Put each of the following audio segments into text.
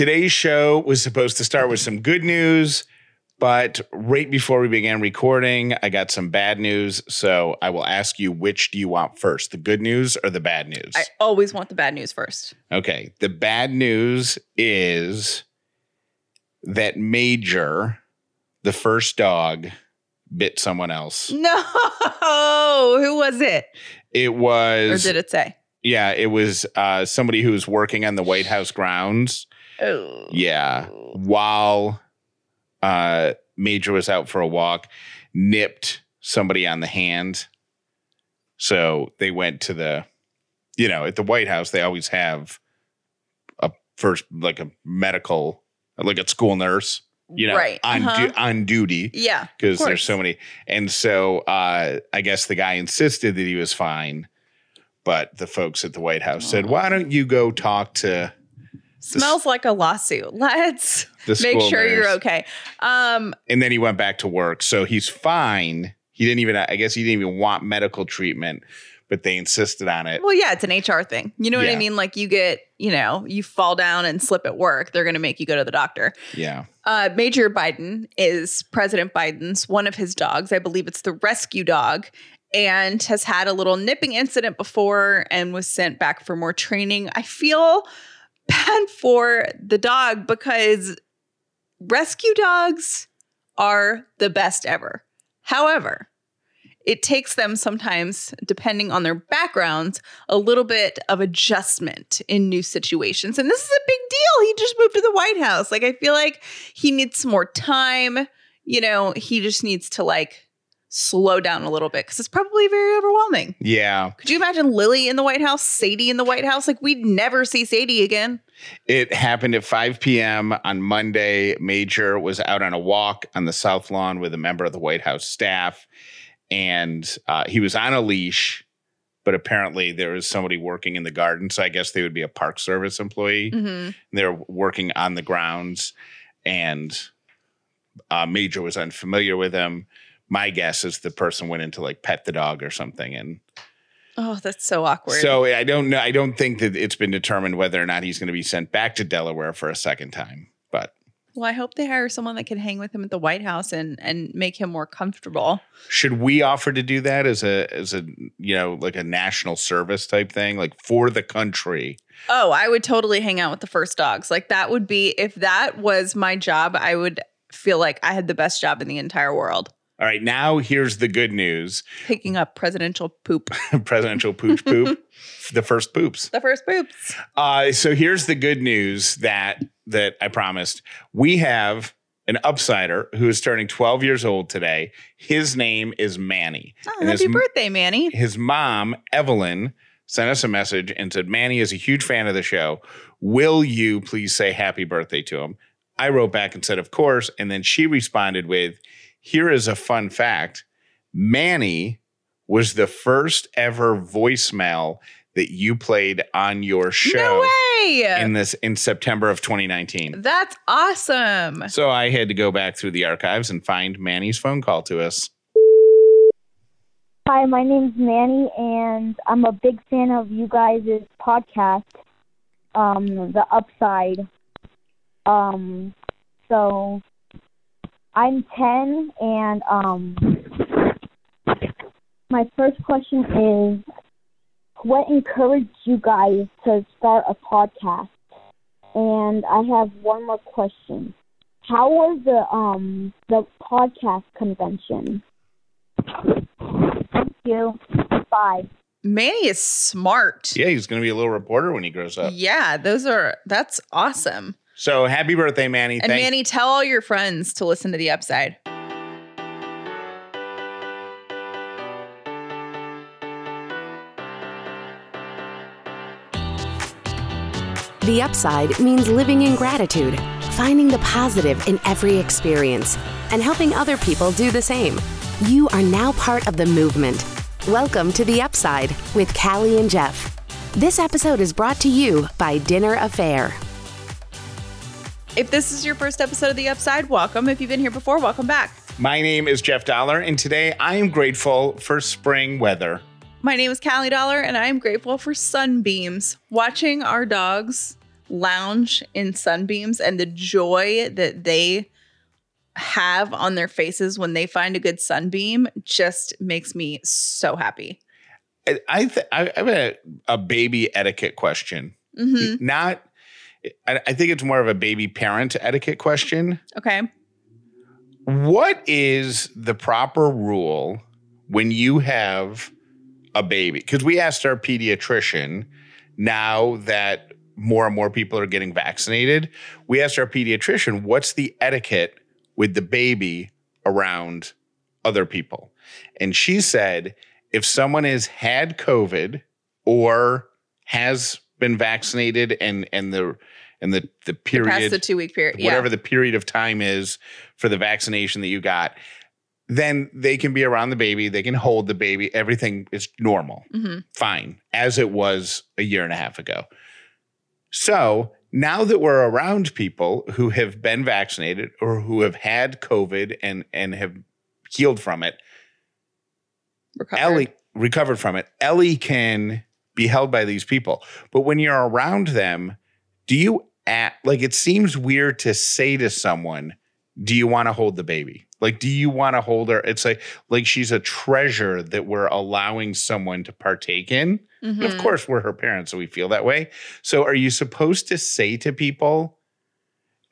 Today's show was supposed to start with some good news, but right before we began recording, I got some bad news. So I will ask you which do you want first, the good news or the bad news? I always want the bad news first. Okay. The bad news is that Major, the first dog, bit someone else. No, who was it? It was. Or did it say? yeah, it was uh, somebody who was working on the White House grounds. Oh, Yeah, while uh, Major was out for a walk, nipped somebody on the hand. So they went to the, you know, at the White House, they always have a first, like a medical, like a school nurse, you know, right. on, uh-huh. du- on duty yeah, because there's so many. And so uh, I guess the guy insisted that he was fine. But the folks at the White House said, why don't you go talk to Smells like a lawsuit. Let's make sure you're okay. Um, and then he went back to work. So he's fine. He didn't even, I guess he didn't even want medical treatment, but they insisted on it. well, yeah, it's an HR thing. You know what Yeah. I mean? Like you get, you know, you fall down and slip at work, they're going to make you go to the doctor. Yeah. Uh, Major Biden is President Biden's one of his dogs. I believe it's the rescue dog, and has had a little nipping incident before and was sent back for more training. I feel bad for the dog because rescue dogs are the best ever. However, it takes them sometimes, depending on their backgrounds, a little bit of adjustment in new situations. And this is a big deal. He just moved to the White House. Like, I feel like he needs some more time. You know, he just needs to like slow down a little bit because it's probably very overwhelming. Yeah. Could you imagine Lily in the White House, Sadie in the White House? Like, we'd never see Sadie again. It happened at 5 p.m. on Monday. Major was out on a walk on the South Lawn with a member of the White House staff, and uh, he was on a leash. But apparently, there was somebody working in the garden. So I guess they would be a Park Service employee. hmm They're working on the grounds, and uh, Major was unfamiliar with him. My guess is the person went in to like pet the dog or something, and Oh, that's so awkward. so I don't know. I don't think that it's been determined whether or not he's going to be sent back to Delaware for a second time. But well, I hope they hire someone that can hang with him at the White House and and make him more comfortable. should we offer to do that as a as a you know like a national service type thing, like for the country? Oh, I would totally hang out with the first dogs. Like that would be if that was my job, I would feel like I had the best job in the entire world. All right, now here's the good news: Picking up presidential poop. presidential pooch poop, the first poops. The first poops. Uh, so here's the good news that that I promised. We have an upsider who is turning 12 years old today. His name is Manny. Oh, And happy his- birthday, Manny. His mom, Evelyn, sent us a message and said, Manny is a huge fan of the show. Will you please say happy birthday to him? I wrote back and said, Of course. And then she responded with, Here is a fun fact Manny was the first ever voicemail that you played on your show No way. in this in September of 2019. That's awesome. So I had to go back through the archives and find Manny's phone call to us. Hi, my name's Manny, and I'm a big fan of you guys' podcast, um, The Upside. Um, so I'm 10, and um, my first question is, what encouraged you guys to start a podcast? And I have one more question. How was the um the podcast convention? Thank you. Bye. Manny is smart. Yeah, he's going to be a little reporter when he grows up. Yeah, those are that's awesome. So happy birthday, Manny. And Thank- Manny, tell all your friends to listen to the upside. The upside means living in gratitude, finding the positive in every experience, and helping other people do the same. You are now part of the movement. Welcome to The Upside with Callie and Jeff. This episode is brought to you by Dinner A'Fare. If this is your first episode of the upside, welcome. If you've been here before, welcome back. My name is Jeff Dauler, and today I am grateful for spring weather. My name is Callie Dauler, and I am grateful for sunbeams. Watching our dogs lounge in sunbeams and the joy that they have on their faces when they find a good sunbeam just makes me so happy. I I, th- I have a, a baby etiquette question. hmm Not, I, I think it's more of a baby parent etiquette question. Okay. What is the proper rule when you have a baby? Because we asked our pediatrician now that more and more people are getting vaccinated. We asked our pediatrician, what's the etiquette with the baby around other people? And she said, if someone has had COVID or has been vaccinated and and the and the the period Past the two week period. whatever yeah. the period of time is for the vaccination that you got, then they can be around the baby, they can hold the baby, everything is normal, hmm fine, as it was a year and a half ago. So now that we're around people who have been vaccinated or who have had COVID and and have healed from it, Recovered. Ellie recovered from it. Ellie can be held by these people. But when you're around them, do you act like it seems weird to say to someone, do you want to hold the baby? Like, do you want to hold her? It's like like she's a treasure that we're allowing someone to partake in. And of mm-hmm. course, we're her parents, so we feel that way. So are you supposed to say to people,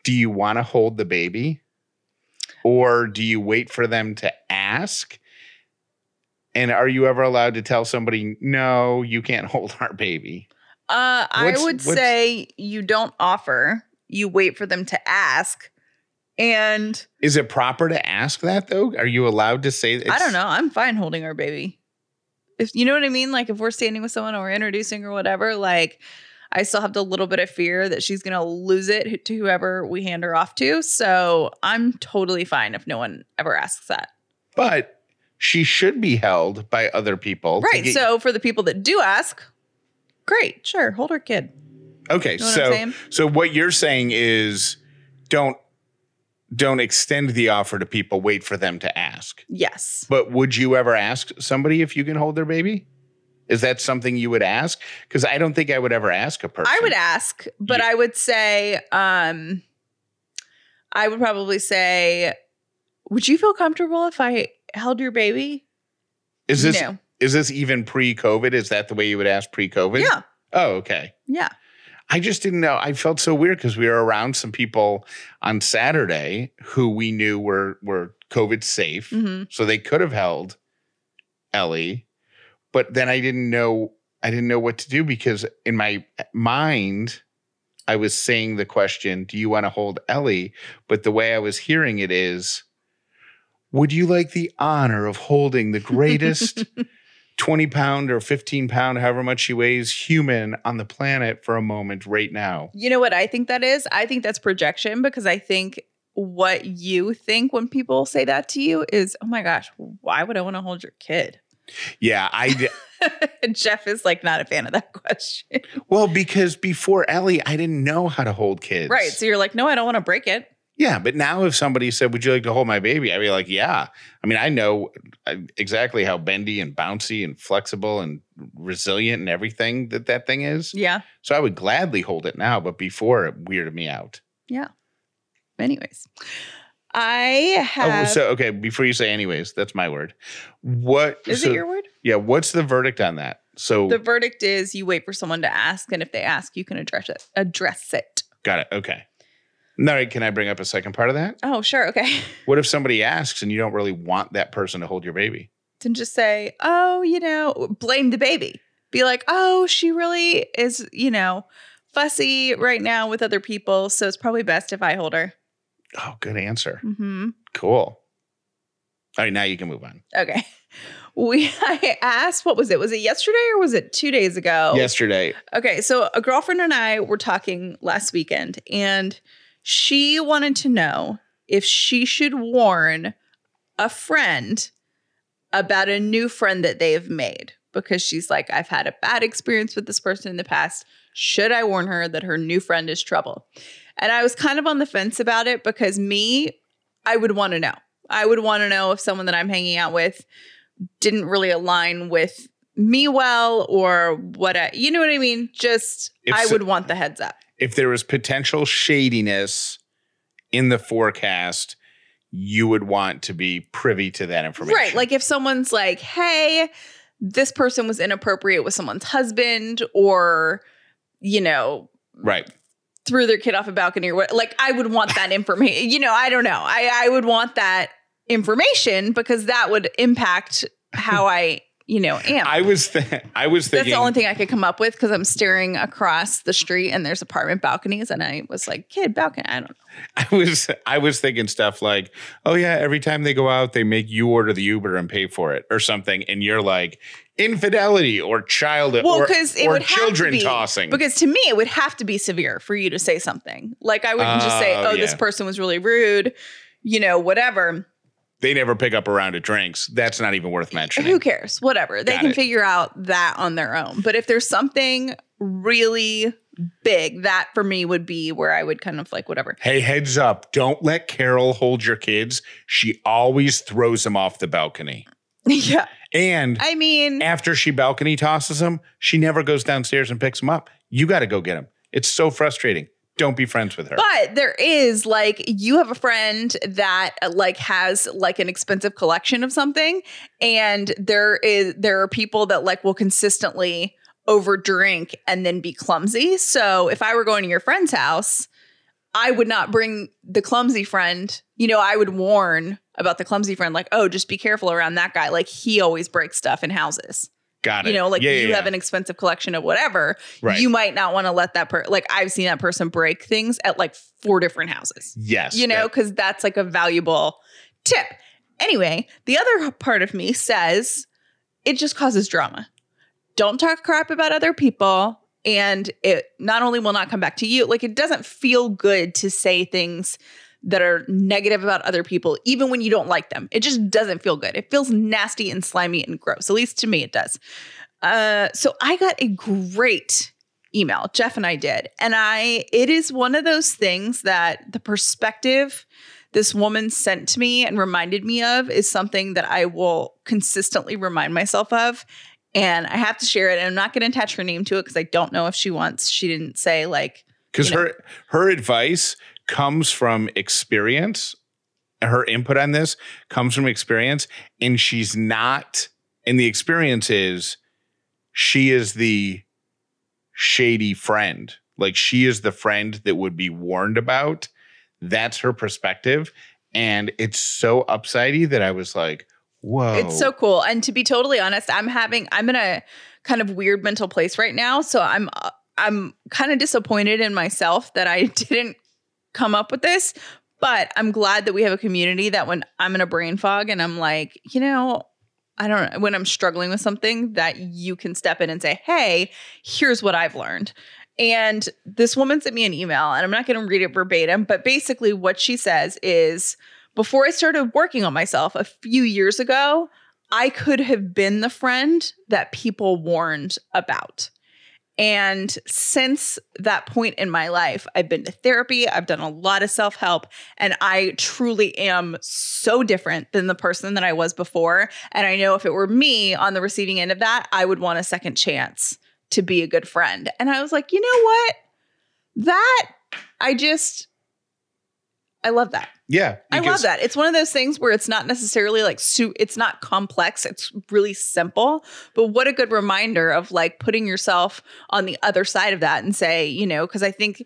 do you want to hold the baby? Or do you wait for them to ask? And are you ever allowed to tell somebody, no, you can't hold our baby? Uh, I What's- would what's- say you don't offer. You wait for them to ask. And Is it proper to ask that though? Are you allowed to say I don't know. I'm fine holding our baby. If you know what I mean, like if we're standing with someone or we're introducing or whatever, like I still have a little bit of fear that she's gonna lose it to whoever we hand her off to. So I'm totally fine if no one ever asks that. But she should be held by other people. Right. get- So for the people that do ask, great, sure, hold her kid. okay, You know so so what you're saying is don't don't extend the offer to people, wait for them to ask. Yes. But would you ever ask somebody if you can hold their baby? Is that something you would ask? Because I don't think I would ever ask a person. I would ask, but You- I would say, um, I would probably say, would you feel comfortable if I held your baby? Is this no. Is this even pre-COVID? Is that the way you would ask pre-COVID? Yeah. Oh, okay. Yeah. I just didn't know. I felt so weird because we were around some people on Saturday who we knew were were COVID safe, hmm so they could have held Ellie, but then I didn't know. I didn't know what to do because in my mind, I was saying the question, "Do you want to hold Ellie?" But the way I was hearing it is, "Would you like the honor of holding the greatest?" 20 pound or 15 pound, however much she weighs, human on the planet for a moment right now. You know what I think that is? I think that's projection because I think what you think when people say that to you is, oh my gosh, why would I want to hold your kid? Yeah, I d- Jeff is like not a fan of that question. well because before Ellie, I didn't know how to hold kids. right. So you're like, no, I don't want to break it. Yeah, but now if somebody said, "Would you like to hold my baby?" I'd be like, "Yeah." I mean, I know uh, exactly how bendy and bouncy and flexible and resilient and everything that that thing is. Yeah. So I would gladly hold it now, but before it weirded me out. Yeah. Anyways, I Oh, have. so okay, before you say anyways, that's my word. What is so- it your word? Yeah, what's the verdict on that? So The verdict is you wait for someone to ask, and if they ask, you can address it. Address it. got it. Okay. All right, can I bring up a second part of that? Oh, sure. Okay. What if somebody asks and you don't really want that person to hold your baby? Then just say, oh, you know, blame the baby. Be like, oh, she really is, you know, fussy right now with other people. So it's probably best if I hold her. Oh, good answer. hmm Cool. All right, now you can move on. Okay. We I asked, what was it? Was it yesterday or was it two days ago? Yesterday, Okay, so a girlfriend and I were talking last weekend, and she wanted to know if she should warn a friend about a new friend that they have made because she's like, I've had a bad experience with this person in the past. Should I warn her that her new friend is trouble? And I was kind of on the fence about it because me, I would want to know. I would want to know if someone that I'm hanging out with didn't really align with me well or what I, you know what I mean? Just If I so- would want the heads up. If there was potential shadiness in the forecast, you would want to be privy to that information. Right. Like if someone's like, hey, this person was inappropriate with someone's husband or, you know, right. threw their kid off a balcony or what, like I would want that information. you know, I don't know. I, I would want that information because that would impact how I, you know, am. I was th- I was thinking That's the only thing I could come up with because I'm staring across the street and there's apartment balconies, and I was like, "Kid balcony." I don't know. I was I was thinking stuff like, oh yeah, every time they go out, they make you order the Uber and pay for it or something, and you're like infidelity or child Well, or, because it or would have children to be, tossing. Because to me, it would have to be severe for you to say something. Like I wouldn't just say, Oh, "Oh, this person was really rude," you know, whatever. They never pick up a round of drinks. That's not even worth mentioning. Who cares? Whatever. They Got can it. figure out that on their own. But if there's something really big, that for me would be where I would kind of like whatever. Hey, heads up! Don't let Carol hold your kids. She always throws them off the balcony. yeah. And I mean, after she balcony tosses them, she never goes downstairs and picks them up. You got to go get them. It's so frustrating. Don't be friends with her. But there is like you have a friend that like has like an expensive collection of something and there is there are people that like will consistently over drink and then be clumsy. So if I were going to your friend's house, I would not bring the clumsy friend. You know, I would warn about the clumsy friend like, "Oh, just be careful around that guy. Like he always breaks stuff in houses." Got it. You know, like Yeah, you yeah, have yeah. an expensive collection of whatever right. you might not want to let that person like i've seen that person break things at like four different houses yes. you know because that's like a valuable tip anyway the other part of me says it just causes drama don't talk crap about other people and it not only will not come back to you like it doesn't feel good to say things that are negative about other people even when you don't like them. It just doesn't feel good. It feels nasty and slimy and gross at least to me it does. Uh, so i got a great email. Jeff and i did. And i it is one of those things that the perspective this woman sent to me and reminded me of is something that i will consistently remind myself of. And i have to share it. And i'm not going to attach her name to it because i don't know if she wants she didn't say like because you know. her her advice comes from experience. Her input on this comes from experience and she's not and the experience is she is the shady friend. Like she is the friend that would be warned about. That's her perspective and it's so upsidey that i was like whoa. It's so cool. And to be totally honest, I'm having I'm in a kind of weird mental place right now, so I'm uh, I'm kind of disappointed in myself that I didn't come up with this, but I'm glad that we have a community that when I'm in a brain fog and I'm like, you know, I don't when I'm struggling with something that you can step in and say, "Hey, here's what I've learned." And this woman sent me an email, and I'm not going to read it verbatim, but basically what she says is before I started working on myself a few years ago, I could have been the friend that people warned about. And since that point in my life, I've been to therapy, I've done a lot of self help, and I truly am so different than the person that I was before. And I know if it were me on the receiving end of that, I would want a second chance to be a good friend. And I was like, you know what? That I just, I love that. Yeah I love that. It's one of those things where it's not necessarily like su- it's not complex. It's really simple. But what a good reminder of like putting yourself on the other side of that and say, you know, because I think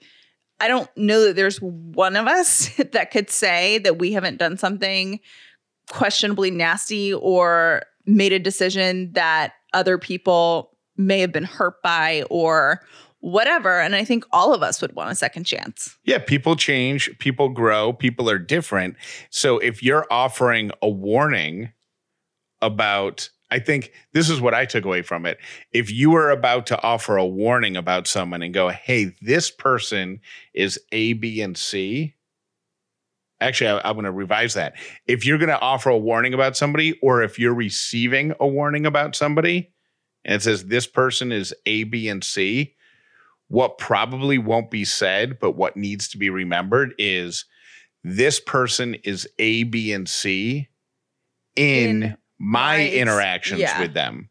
I don't know that there's one of us that could say that we haven't done something questionably nasty or made a decision that other people may have been hurt by or whatever. And I think all of us would want a second chance. Yeah, people change, people grow, people are different. So if you're offering a warning about, I think this is what I took away from it. If you were about to offer a warning about someone and go, hey, this person is A, B, and C. Actually, I, I'm going to revise that. If you're going to offer a warning about somebody, or if you're receiving a warning about somebody, and it says this person is A, B, and C, what probably won't be said, but what needs to be remembered is this person is A, B, and C in, In my my ex- interactions yeah. with them.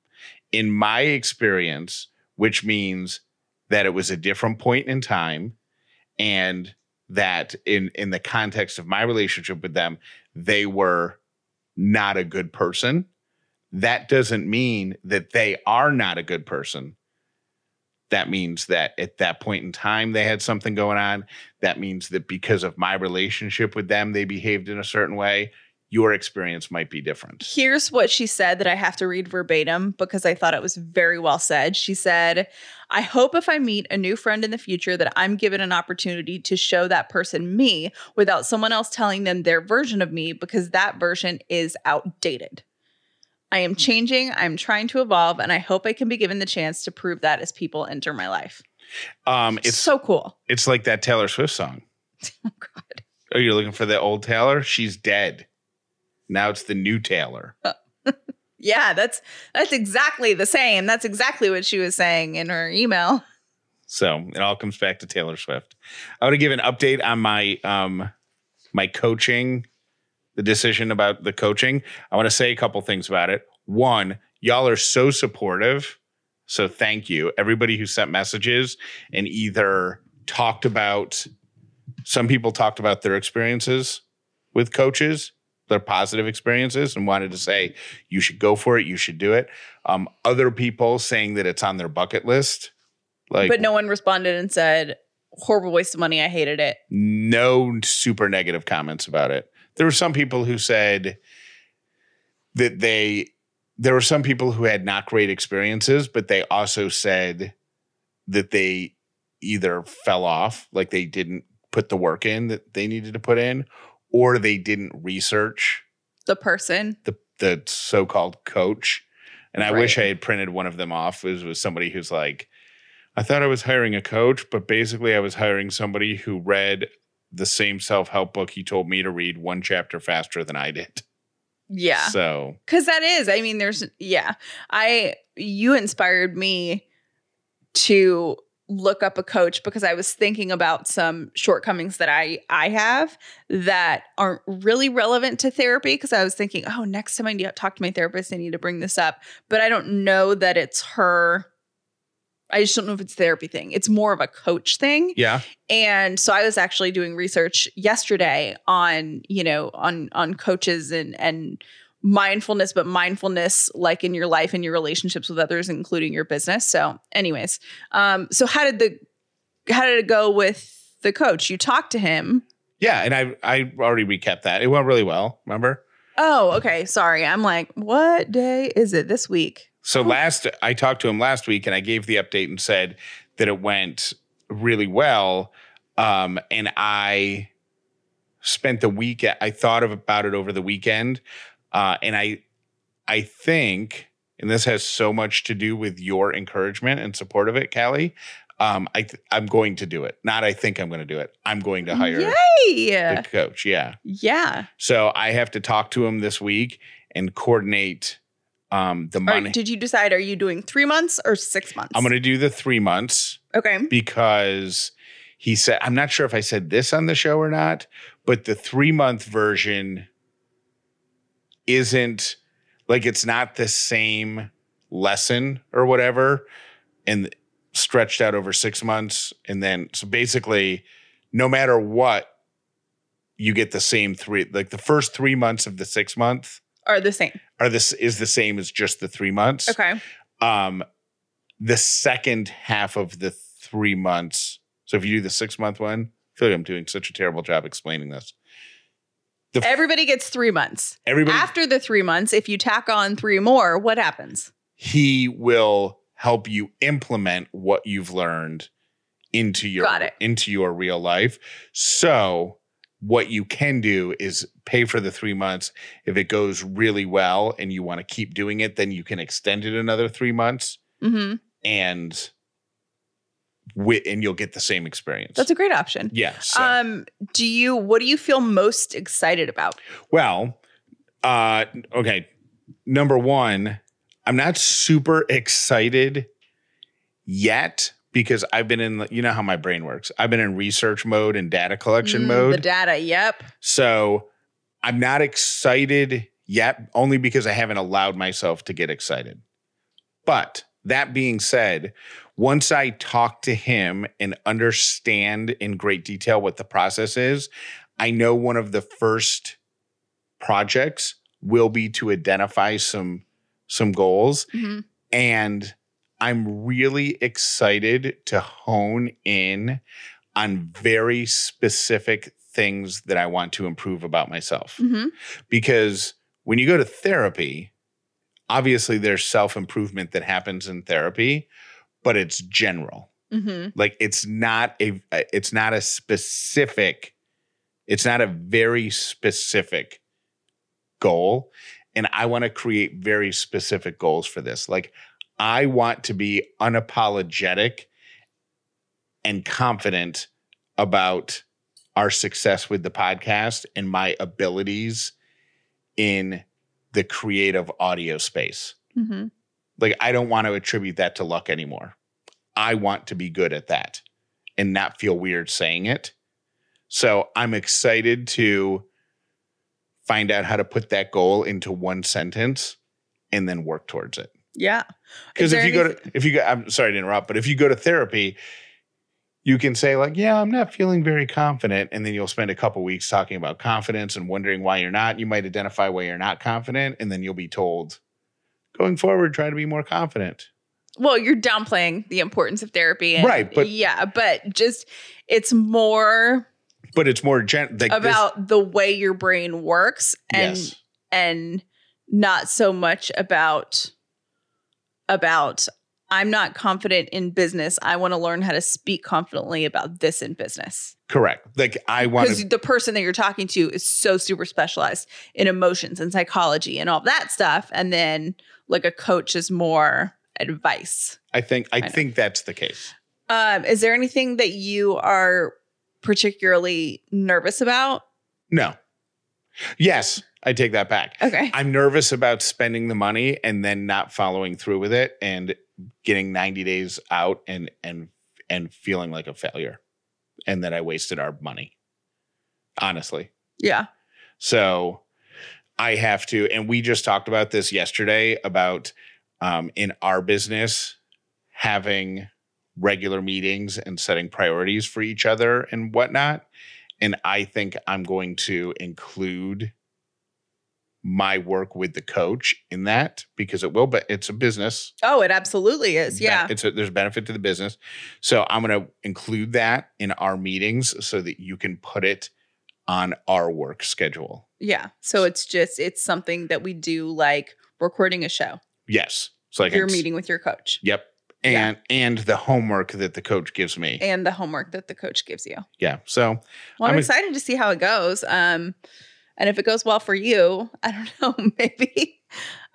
in my experience, which means that it was a different point in time and that in in the context of my relationship with them, they were not a good person. That doesn't mean that they are not a good person. That means that at that point in time, they had something going on. That means that because of my relationship with them, they behaved in a certain way. Your experience might be different. Here's what she said that I have to read verbatim because I thought it was very well said. She said, I hope if I meet a new friend in the future that I'm given an opportunity to show that person me without someone else telling them their version of me because that version is outdated. I am changing, I'm trying to evolve, and I hope I can be given the chance to prove that as people enter my life. Um, It's so cool. it's like that Taylor Swift song. Oh God. Oh, you're looking for the old Taylor? She's dead. Now it's the new Taylor. Yeah, that's that's exactly the same. That's exactly what she was saying in her email. So it all comes back to Taylor Swift. I want to give an update on my um my coaching, the decision about the coaching. I want to say a couple things about it. One, y'all are so supportive. So thank you. Everybody who sent messages and either talked about some people talked about their experiences with coaches, their positive experiences, and wanted to say, you should go for it, you should do it. Um, other people saying that it's on their bucket list. Like but no one responded and said, horrible waste of money. I hated it. no super negative comments about it. There were some people who said that they there were some people who had not great experiences, but they also said that they either fell off, like they didn't put the work in that they needed to put in, or they didn't research The person. the the so-called coach. And I wish I had printed one of them off. It was, was somebody who's like, I thought I was hiring a coach, but basically I was hiring somebody who read the same self-help book he told me to read one chapter faster than I did. Yeah. So Cause that is, I mean, there's yeah. I you inspired me to look up a coach because I was thinking about some shortcomings that I I have that aren't really relevant to therapy because I was thinking, oh, next time I need to talk to my therapist, I need to bring this up. But I don't know that it's her. I just don't know if it's a therapy thing. It's more of a coach thing. yeah, And so I was actually doing research yesterday on, you know, on on coaches and and mindfulness, but mindfulness like in your life and your relationships with others, including your business. So, anyways, um, so how did the how did it go with the coach? You talked to him. yeah, and I I already recapped that. It went really well. Remember? Oh, okay. Sorry. I'm like, what day is it this week? So last I talked to him last week and I gave the update and said that it went really well. Um, and I spent the week I thought of about it over the weekend. Uh, and I I think, and this has so much to do with your encouragement and support of it, Callie. Um, I th- I'm going to do it. Not I think I'm going to do it. I'm going to hire Yay! the coach. Yeah. Yeah. So I have to talk to him this week and coordinate um, the money. did you decide? Are you doing three months or six months? I'm going to do the three months Okay. because he said, I'm not sure if I said this on the show or not, but the three month version isn't like it's not the same lesson or whatever and stretched out over six months. And then, so basically, no matter what, you get the same three, like the first three months of the six month Are the same. are this is the same as just the three months Okay. um the second half of the three months so if you do the six month one i feel like i'm doing such a terrible job explaining this the, Everybody gets three months. everybody After the three months, if you tack on three more, what happens? he will help you implement what you've learned into your into your real life so what you can do is pay for the three months if it goes really well and you want to keep doing it then you can extend it another three months hmm and wi- and you'll get the same experience. That's a great option. yeah. So, Um, do you what do you feel most excited about? well, uh, okay. Number one, I'm not super excited yet because I've been in. You know how my brain works. I've been in research mode and data collection Mm, mode. The data, yep. So I'm not excited yet, only because I haven't allowed myself to get excited. But that being said, once I talk to him and understand in great detail what the process is, I know one of the first projects will be to identify some some goals Mhm. and I'm really excited to hone in on very specific things that I want to improve about myself Mhm. because when you go to therapy, obviously there's self improvement that happens in therapy, but it's general. Mhm. Like it's not a it's not a specific it's not a very specific goal and I want to create very specific goals for this. Like I want to be unapologetic and confident about our success with the podcast and my abilities in the creative audio space. Mhm. Like I don't want to attribute that to luck anymore. I want to be good at that and not feel weird saying it. So I'm excited to find out how to put that goal into one sentence and then work towards it. Yeah. Because if you go to if you go I'm sorry to interrupt, but if you go to therapy, you can say like, "Yeah, I'm not feeling very confident," and then you'll spend a couple weeks talking about confidence and wondering why you're not. You might identify why you're not confident, and then you'll be told, "Going forward, try to be more confident." well, you're downplaying the importance of therapy. And, Right, but- yeah, but just it's more But it's more gen- like this- about the way your brain works and yes, and not so much about about I'm not confident in business. I want to learn how to speak confidently about this in business. correct. Like I want Because the person that you're talking to is so super specialized in emotions and psychology and all that stuff. And then like a coach is more advice. I think I I know. think that's the case. Um, is there anything that you are particularly nervous about? No. Yes, I take that back. Okay. I'm nervous about spending the money and then not following through with it and getting 90 days out and and and feeling like a failure and that I wasted our money. Honestly. Yeah. So I have to, and we just talked about this yesterday about um, in our business having regular meetings and setting priorities for each other and whatnot. And I think I'm going to include my work with the coach in that because it will, but it's a business. Oh, it absolutely is. Yeah. It's a, there's benefit to the business. So I'm going to include that in our meetings so that you can put it on our work schedule. Yeah. So it's just it's something that we do like recording a show. Yes. So like You're meeting with your coach Yep. Yeah. And and the homework that the coach gives me. and the homework that the coach gives you. yeah. So Well, I'm, I'm ex- excited to see how it goes. Um, and if it goes well for you, I don't know, maybe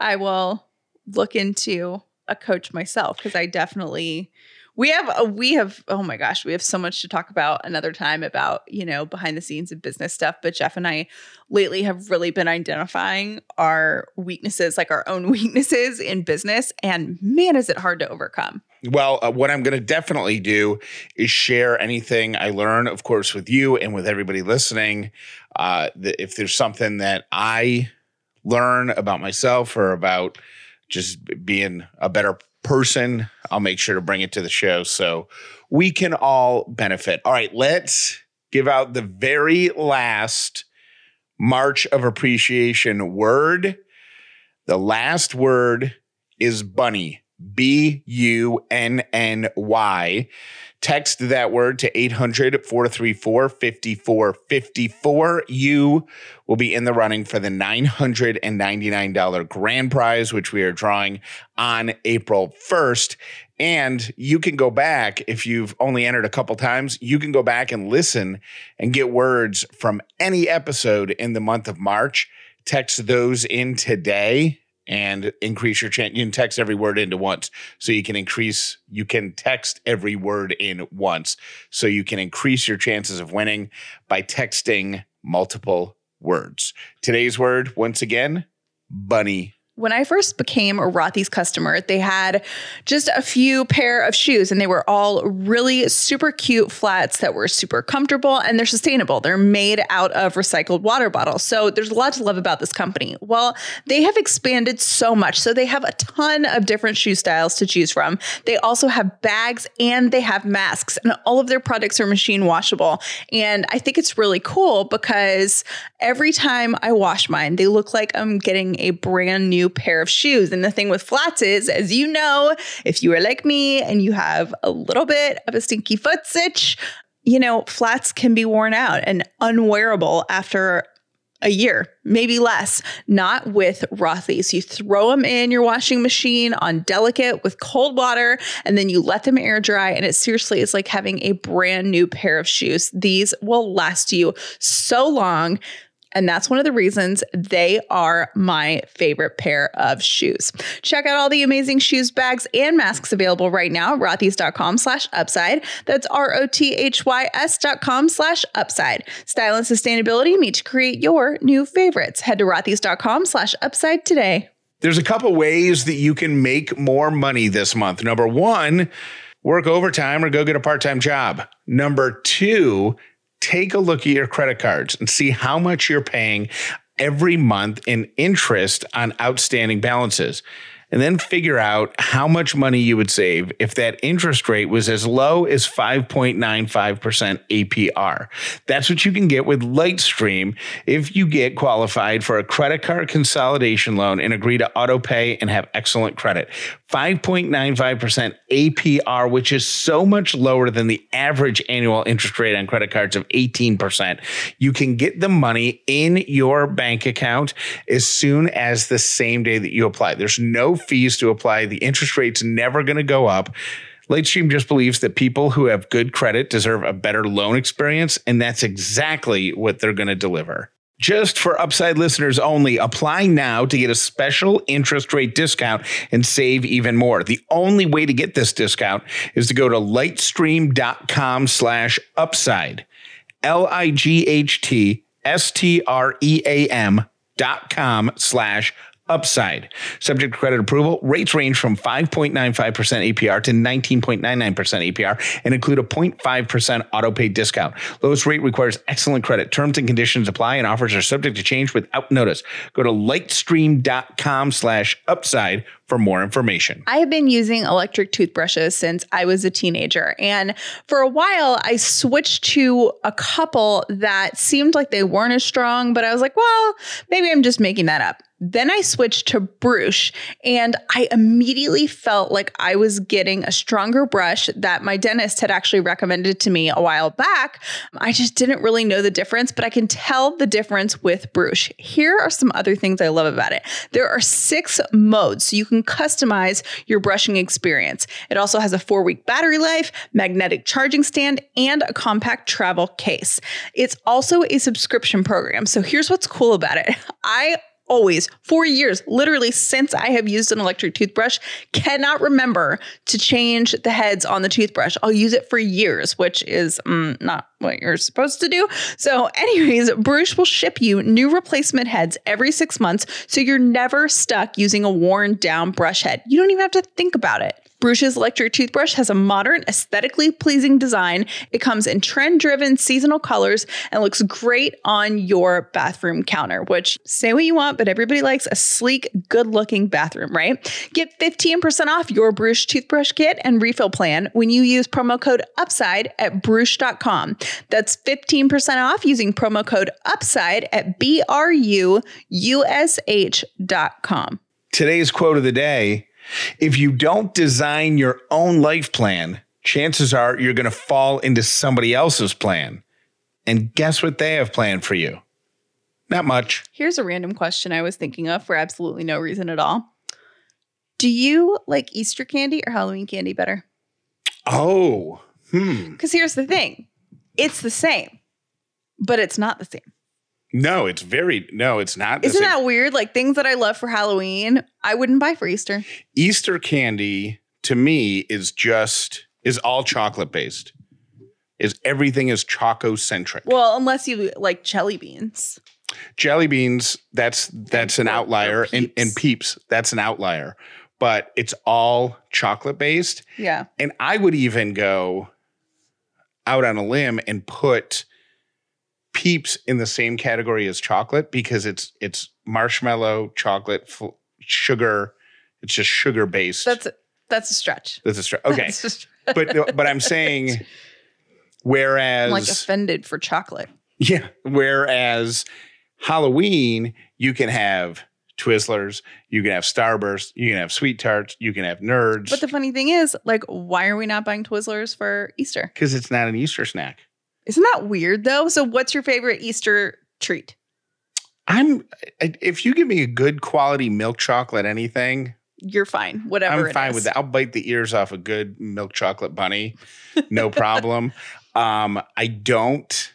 I will look into a coach myself because I definitely we have a, we have oh my gosh we have so much to talk about another time about you know behind the scenes of business stuff but jeff and i lately have really been identifying our weaknesses like our own weaknesses in business and man is it hard to overcome Well, uh, what I'm going to definitely do is share anything I learn, of course, with you and with everybody listening. Uh, that if there's something that I learn about myself or about just being a better person, I'll make sure to bring it to the show so we can all benefit. All right, let's give out the very last March of Appreciation word. The last word is bunny. B U N N Y. Text that word to 800 434 5454. You will be in the running for the $999 grand prize, which we are drawing on April 1st. And you can go back if you've only entered a couple times, you can go back and listen and get words from any episode in the month of March. Text those in today and increase your chance. You can text every word into once. So you can increase, you can text every word in once. So you can increase your chances of winning by texting multiple words. Today's word, once again, bunny. When I first became a Rothy's customer, they had just a few pair of shoes and they were all really super cute flats that were super comfortable and they're sustainable. They're made out of recycled water bottles. So there's a lot to love about this company. Well, they have expanded so much. So they have a ton of different shoe styles to choose from. They also have bags and they have masks and all of their products are machine washable. And I think it's really cool because every time I wash mine, they look like I'm getting a brand new pair of shoes. And the thing with flats is, as you know, if you are like me and you have a little bit of a stinky foot sitch, you know, flats can be worn out and unwearable after a year, maybe less, not with Rothy's. You throw them in your washing machine on delicate with cold water, and then you let them air dry. And it seriously is like having a brand new pair of shoes. These will last you so long. And that's one of the reasons they are my favorite pair of shoes. Check out all the amazing shoes, bags, and masks available right now at rothys.com slash upside. That's R-O-T-H-Y-S dot com slash upside. Style and sustainability meet to create your new favorites. Head to rothys.com slash upside today. There's a couple ways that you can make more money this month. Number one, work overtime or go get a part time job. Number two, take a look at your credit cards and see how much you're paying every month in interest on outstanding balances. And then figure out how much money you would save if that interest rate was as low as 5.95% APR. That's what you can get with Lightstream if you get qualified for a credit card consolidation loan and agree to auto pay and have excellent credit. 5.95% APR, which is so much lower than the average annual interest rate on credit cards of 18%. You can get the money in your bank account as soon as the same day that you apply. There's no fees to apply. The interest rate's never going to go up. Lightstream just believes that people who have good credit deserve a better loan experience, and that's exactly what they're going to deliver. Just for upside listeners only, apply now to get a special interest rate discount and save even more. The only way to get this discount is to go to lightstream.com slash upside. L-I-G-H-T-S-T-R-E-A-M dot com slash upside. Subject to credit approval, rates range from 5.95% APR to 19.99% APR and include a 0.5% auto pay discount. Lowest rate requires excellent credit. Terms and conditions apply and offers are subject to change without notice. Go to lightstream.com slash upside for more information. I have been using electric toothbrushes since I was a teenager. And for a while, I switched to a couple that seemed like they weren't as strong, but I was like, well, maybe I'm just making that up. Then I switched to Bruush and I immediately felt like I was getting a stronger brush that my dentist had actually recommended to me a while back. I just didn't really know the difference, but I can tell the difference with Bruush. Here are some other things I love about it. There are six modes, so you can customize your brushing experience. It also has a four week battery life, magnetic charging stand, and a compact travel case. It's also a subscription program. So here's what's cool about it. I always for years literally since i have used an electric toothbrush cannot remember to change the heads on the toothbrush. I'll use it for years which is mm, not what you're supposed to do. So anyways Bruush will ship you new replacement heads every six months so you're never stuck using a worn down brush head. You don't even have to think about it Bruush's electric toothbrush has a modern, aesthetically pleasing design. It comes in trend driven seasonal colors and looks great on your bathroom counter, which say what you want, but everybody likes a sleek, good looking bathroom, right? Get 15% off your Bruush toothbrush kit and refill plan when you use promo code UPSIDE at Bruush.com. That's 15% off using promo code UPSIDE at B R U U S H.com. Today's quote of the day if you don't design your own life plan, chances are you're going to fall into somebody else's plan. And guess what they have planned for you? Not much. Here's a random question I was thinking of for absolutely no reason at all. Do you like Easter candy or Halloween candy better? Oh, hmm. Because here's the thing it's the same, but it's not the same. No, it's very, no, it's not. Isn't that weird? Like things that I love for Halloween, I wouldn't buy for Easter. Easter candy to me is just, is all chocolate based. Is everything is choco centric. Well, unless you like jelly beans. Jelly beans, that's that's an outlier, and and Peeps. peeps, that's an outlier. But it's all chocolate based, Yeah. and I would even go out on a limb and put peeps in the same category as chocolate because it's it's marshmallow, chocolate, fl- sugar. It's just sugar based. That's that's a stretch. That's a stretch. okay, a stretch. but but I'm saying, whereas I'm like offended for chocolate. Yeah. Whereas Halloween, you can have Twizzlers, you can have Starburst, you can have Sweet Tarts, you can have Nerds. But the funny thing is, like, why are we not buying Twizzlers for Easter? because it's not an Easter snack. Isn't that weird though? So, what's your favorite Easter treat? I'm if you give me a good quality milk chocolate anything, You're fine. Whatever. I'm fine is. with that. I'll bite the ears off a good milk chocolate bunny. No problem. um, I don't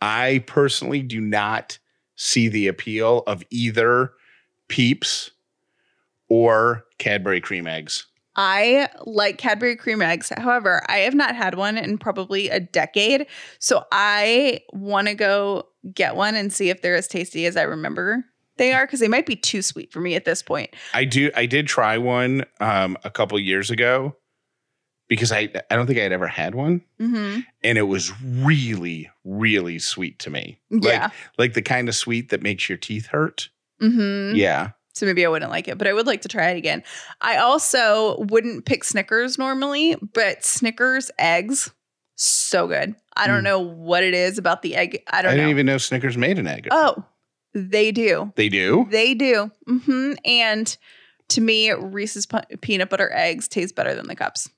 I personally do not see the appeal of either Peeps or Cadbury cream eggs. I like Cadbury cream eggs. However, I have not had one in probably a decade. So I want to go get one and see if they're as tasty as I remember they are because they might be too sweet for me at this point. I do. I did try one um, a couple years ago because I I don't think I had ever had one, Mm-hmm. and it was really really sweet to me. Yeah. like, like the kind of sweet that makes your teeth hurt. mm-hmm. Yeah, So maybe I wouldn't like it, but I would like to try it again. I also wouldn't pick Snickers normally, but Snickers eggs, so good. I don't Mm. know what it is about the egg. I I, don't didn't know. even know Snickers made an egg. oh, they do. They do. They do. hmm And to me, Reese's pu- peanut butter eggs taste better than the cups.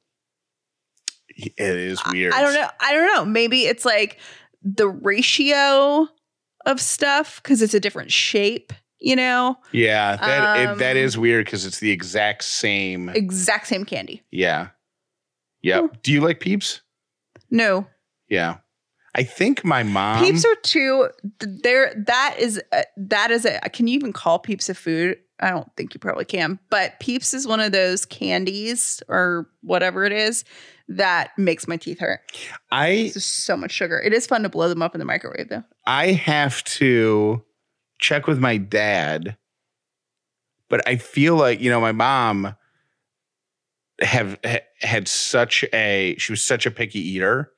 It is I- weird. I don't know. I don't know. Maybe it's like the ratio of stuff because it's a different shape. You know, Yeah, that it, that Um, weird because it's the exact same. exact same candy. Yeah. Yep. Do you like Peeps? No, Yeah. I think my mom. Peeps are too. There, that is a, that is a. Can you even call Peeps a food? I don't think you probably can. But Peeps is one of those candies or whatever it is that makes my teeth hurt. I so much sugar. It is fun to blow them up in the microwave though. I have to check with my dad, but I feel like you know my mom have ha- had such a she was such a picky eater,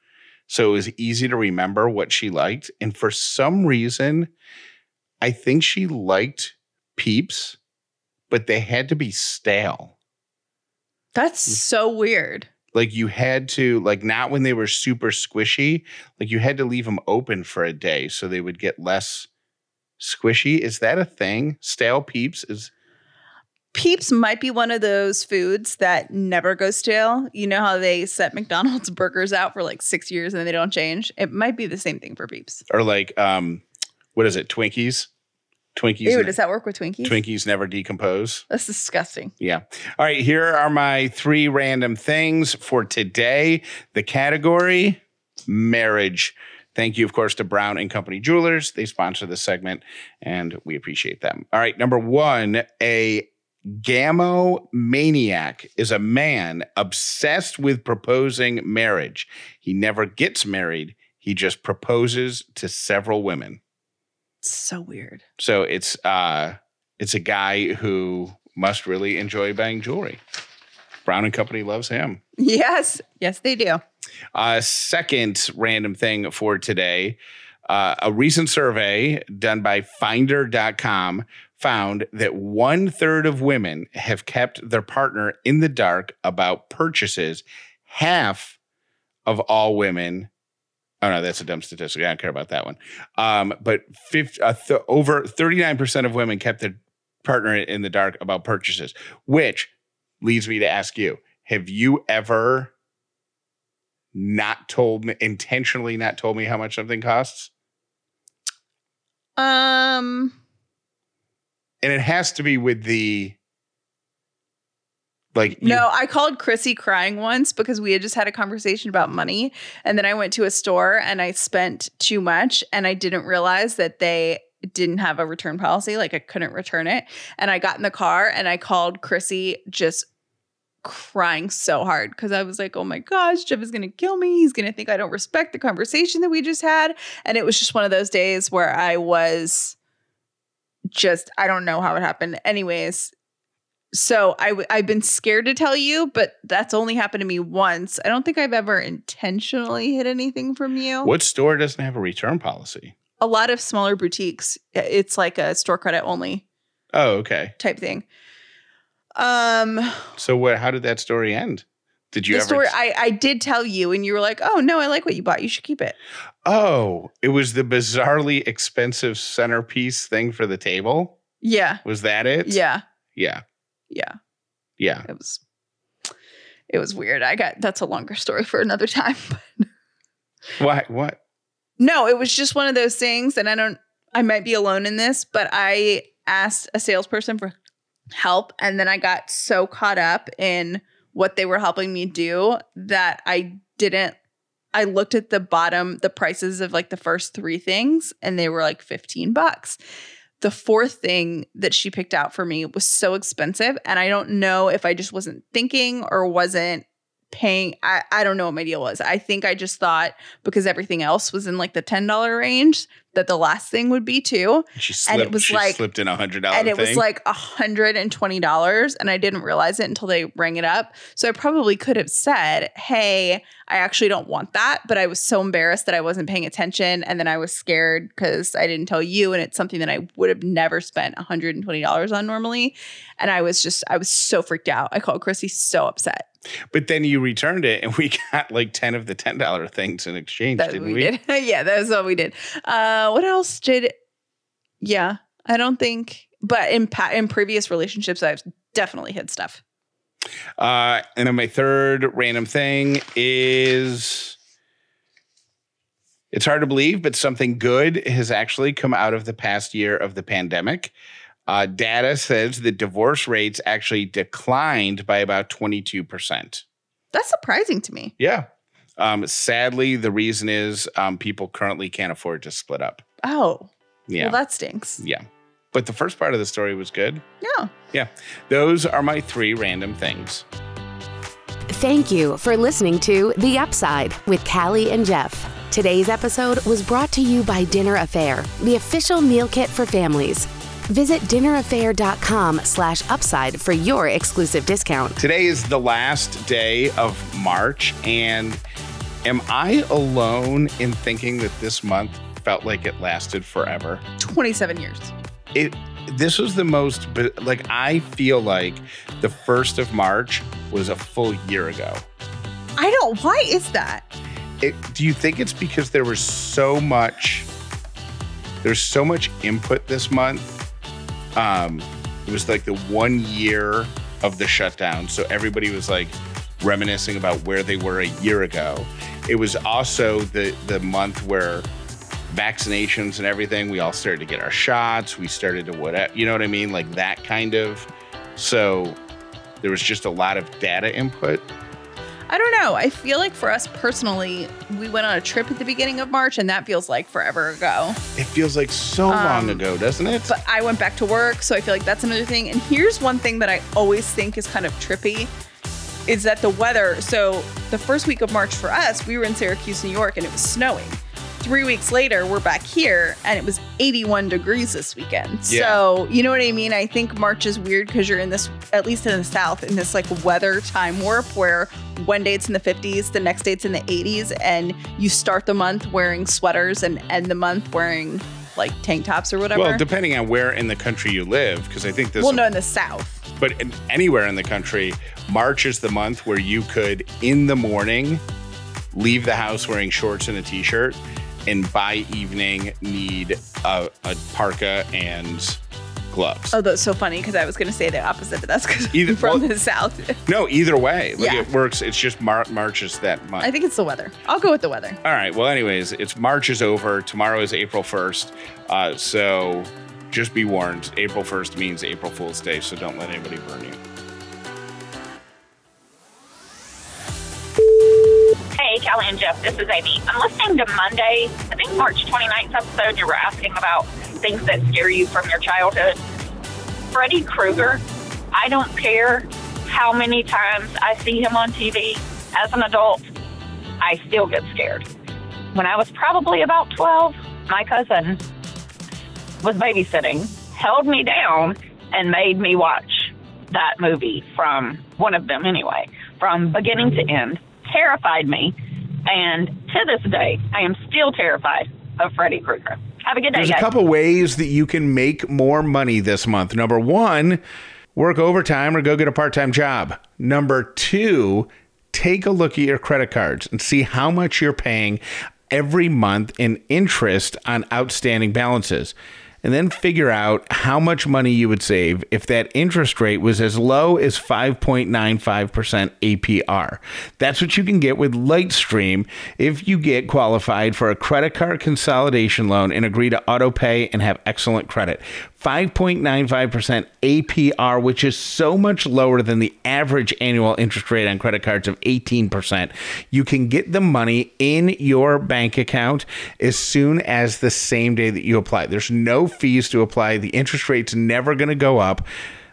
so it was easy to remember what she liked, and for some reason, I think she liked Peeps, but they had to be stale. That's Mm. so weird. Like you had to like not when they were super squishy, like you had to leave them open for a day so they would get less squishy. Is that a thing? Stale peeps is Peeps might be one of those foods that never goes stale. You know how they set McDonald's burgers out for like six years and they don't change? It might be the same thing for Peeps. or like um what is it? Twinkies? Twinkies Ew, ne- does that work with Twinkies? Twinkies never decompose. That's disgusting. Yeah. All right, here are my three random things for today. The category marriage. Thank you, of course, to Brown and Company Jewelers. They sponsor this segment and we appreciate them. All right, number one, a gamo maniac is a man obsessed with proposing marriage. He never gets married, he just proposes to several women. So weird. So it's uh it's a guy who must really enjoy buying jewelry. Brown and Company loves him. Yes. Yes, they do. Uh second random thing for today. Uh, a recent survey done by finder.com found that one third of women have kept their partner in the dark about purchases. Half of all women Oh no, that's a dumb statistic. I don't care about that one. Um, but 50, uh, th- over 39% of women kept their partner in the dark about purchases, which leads me to ask you, have you ever not told me intentionally not told me how much something costs? Um, And it has to be with the like no, I called Chrissy crying once because we had just had a conversation about money. And then I went to a store and I spent too much and I didn't realize that they didn't have a return policy. Like I couldn't return it. And I got in the car and I called Chrissy just crying so hard because I was like, oh my gosh, Jeff is going to kill me. He's going to think I don't respect the conversation that we just had. And it was just one of those days where I was just, I don't know how it happened. Anyways, so I w- I've been scared to tell you, but that's only happened to me once. I don't think I've ever intentionally hid anything from you. What store doesn't have a return policy? A lot of smaller boutiques, it's like a store credit only Oh, okay. type thing. Um, So what? How did that story end? Did you the ever? story I, I did tell you, and you were like, "Oh no, I like what you bought. You should keep it." oh, it was the bizarrely expensive centerpiece thing for the table. Yeah, Was that it? yeah, Yeah. yeah. Yeah. It was, it was weird. I got that's a longer story for another time. What? What? no, it was just one of those things, and I don't. I might be alone in this, but I asked a salesperson for help, and then I got so caught up in what they were helping me do that I didn't. I looked at the bottom, the prices of like the first three things, and they were like 15 bucks. The fourth thing that she picked out for me was so expensive. And I don't know if I just wasn't thinking or wasn't paying. I, I don't know what my deal was. I think I just thought because everything else was in like the $10 range that the last thing would be too. She And it was she like- slipped in a hundred dollar and it thing. was like $120 and i didn't realize it until they rang it up. So i probably could have said hey i actually don't want that but i was so embarrassed that i wasn't paying attention and then i was scared because i didn't tell you and it's something that i would have never spent $120 on normally. And i was just i was so freaked out. I called chrissy so upset but then you returned it, and we got like ten of the ten dollar things in exchange, that didn't we, we? did yeah that was what we did uh what else did yeah i don't think but in pa- in previous relationships i've definitely hid stuff Uh, and then my third random thing is it's hard to believe, but something good has actually come out of the past year of the pandemic. Uh, data says that divorce rates actually declined by about 22%. That's surprising to me. Yeah. Um, sadly, the reason is um, people currently can't afford to split up. Oh, Yeah. well, that stinks. yeah. But the first part of the story was good. Yeah. Yeah. Those are my three random things. Thank you for listening to The Upside with Callie and Jeff. Today's episode was brought to you by Dinner A'Fare, the official meal kit for families. Visit dinnerafare.com slash upside for your exclusive discount. Today is the last day of March, and am I alone in thinking that this month felt like it lasted forever? 27 years. It this was the most but like I feel like the first of March was a full year ago. I don't, why is that? It, do you think it's because there was so much there's so much input this month? Um, it was like the one year of the shutdown, so everybody was like reminiscing about where they were a year ago. It was also the the month where vaccinations and everything, we all started to get our shots. We started to whatever, you know what I mean, like that kind of. So there was just a lot of data input. I don't know. I feel like for us personally, we went on a trip at the beginning of March and that feels like forever ago. It feels like so long Um, ago, doesn't it? But I went back to work, so I feel like that's another thing. And here's one thing that I always think is kind of trippy is that the weather. So the first week of March for us, we were in Syracuse, New York, and it was snowing. Three weeks later, we're back here, and it was 81 degrees this weekend. Yeah. So you know what I mean? I think March is weird because you're in this, at least in the South, in this like weather time warp where one day it's in the 50s, the next day it's in the 80s, and you start the month wearing sweaters and end the month wearing like tank tops or whatever. Well, depending on where in the country you live, because I think this. well, no, in the South. But in, anywhere in the country, March is the month where you could, in the morning, leave the house wearing shorts and a t-shirt, and by evening need a, a parka and gloves. Oh, that's so funny because I was going to say the opposite, but that's because Either- I'm from well- the South. no, either way, like Yeah. it works. It's just Mar- March is that month. I think it's the weather. I'll go with the weather. All right. Well, anyways, it's March is over. Tomorrow is April 1st. Uh, so just be warned. April 1st means April Fool's Day. So don't let anybody burn you. Hey, Callie and Jeff, this is Amy. I'm listening to Monday, I think March 29th episode. You were asking about things that scare you from your childhood. Freddy Krueger, I don't care how many times I see him on TV as an adult, I still get scared. When I was probably about 12, my cousin was babysitting, held me down, and made me watch that movie from one of them anyway, from beginning to end. Terrified me. And to this day, I am still terrified of Freddy Krueger. Have a good day, There's a couple ways that you can make more money this month. Number one, work overtime or go get a part time job. Number two, take a look at your credit cards and see how much you're paying every month in interest on outstanding balances. And then figure out how much money you would save if that interest rate was as low as 5.95% APR. That's what you can get with Lightstream if you get qualified for a credit card consolidation loan and agree to auto pay and have excellent credit. 5.95% APR, which is so much lower than the average annual interest rate on credit cards of 18%. You can get the money in your bank account as soon as the same day that you apply. There's no fees to apply. The interest rate's never going to go up.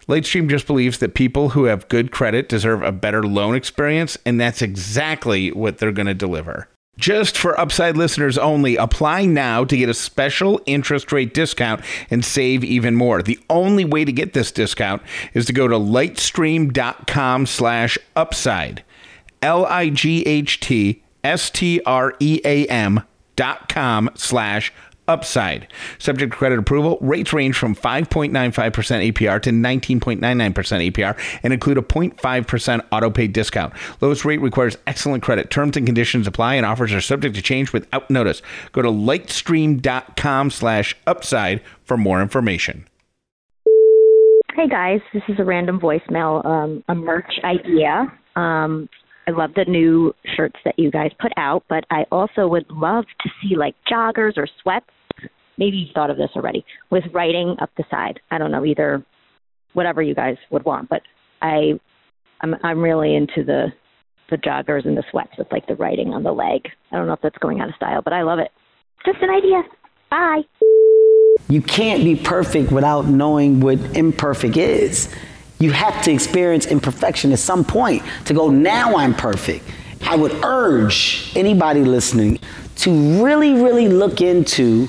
Lightstream just believes that people who have good credit deserve a better loan experience, and that's exactly what they're going to deliver. Just for Upside listeners only, apply now to get a special interest rate discount and save even more. The only way to get this discount is to go to lightstream.com slash upside. L-I-G-H-T-S-T-R-E-A-M dot com slash upside. Subject to credit approval, rates range from 5.95% APR to 19.99% APR and include a 0.5% auto pay discount. Lowest rate requires excellent credit. Terms and conditions apply and offers are subject to change without notice. Go to lightstream.com slash upside for more information. Hey guys, this is a random voicemail, um, a merch idea. Um, I love the new shirts that you guys put out, but I also would love to see like joggers or sweats. Maybe you've thought of this already with writing up the side. I don't know either, whatever you guys would want, but I, I'm I'm really into the the joggers and the sweats with like the writing on the leg. I don't know if that's going out of style, but I love it. Just an idea. Bye. You can't be perfect without knowing what imperfect is. You have to experience imperfection at some point to go, now I'm perfect. I would urge anybody listening to really, really look into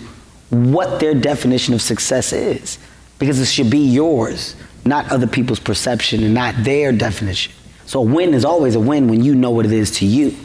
what their definition of success is because it should be yours, not other people's perception and not their definition. So a win is always a win when you know what it is to you.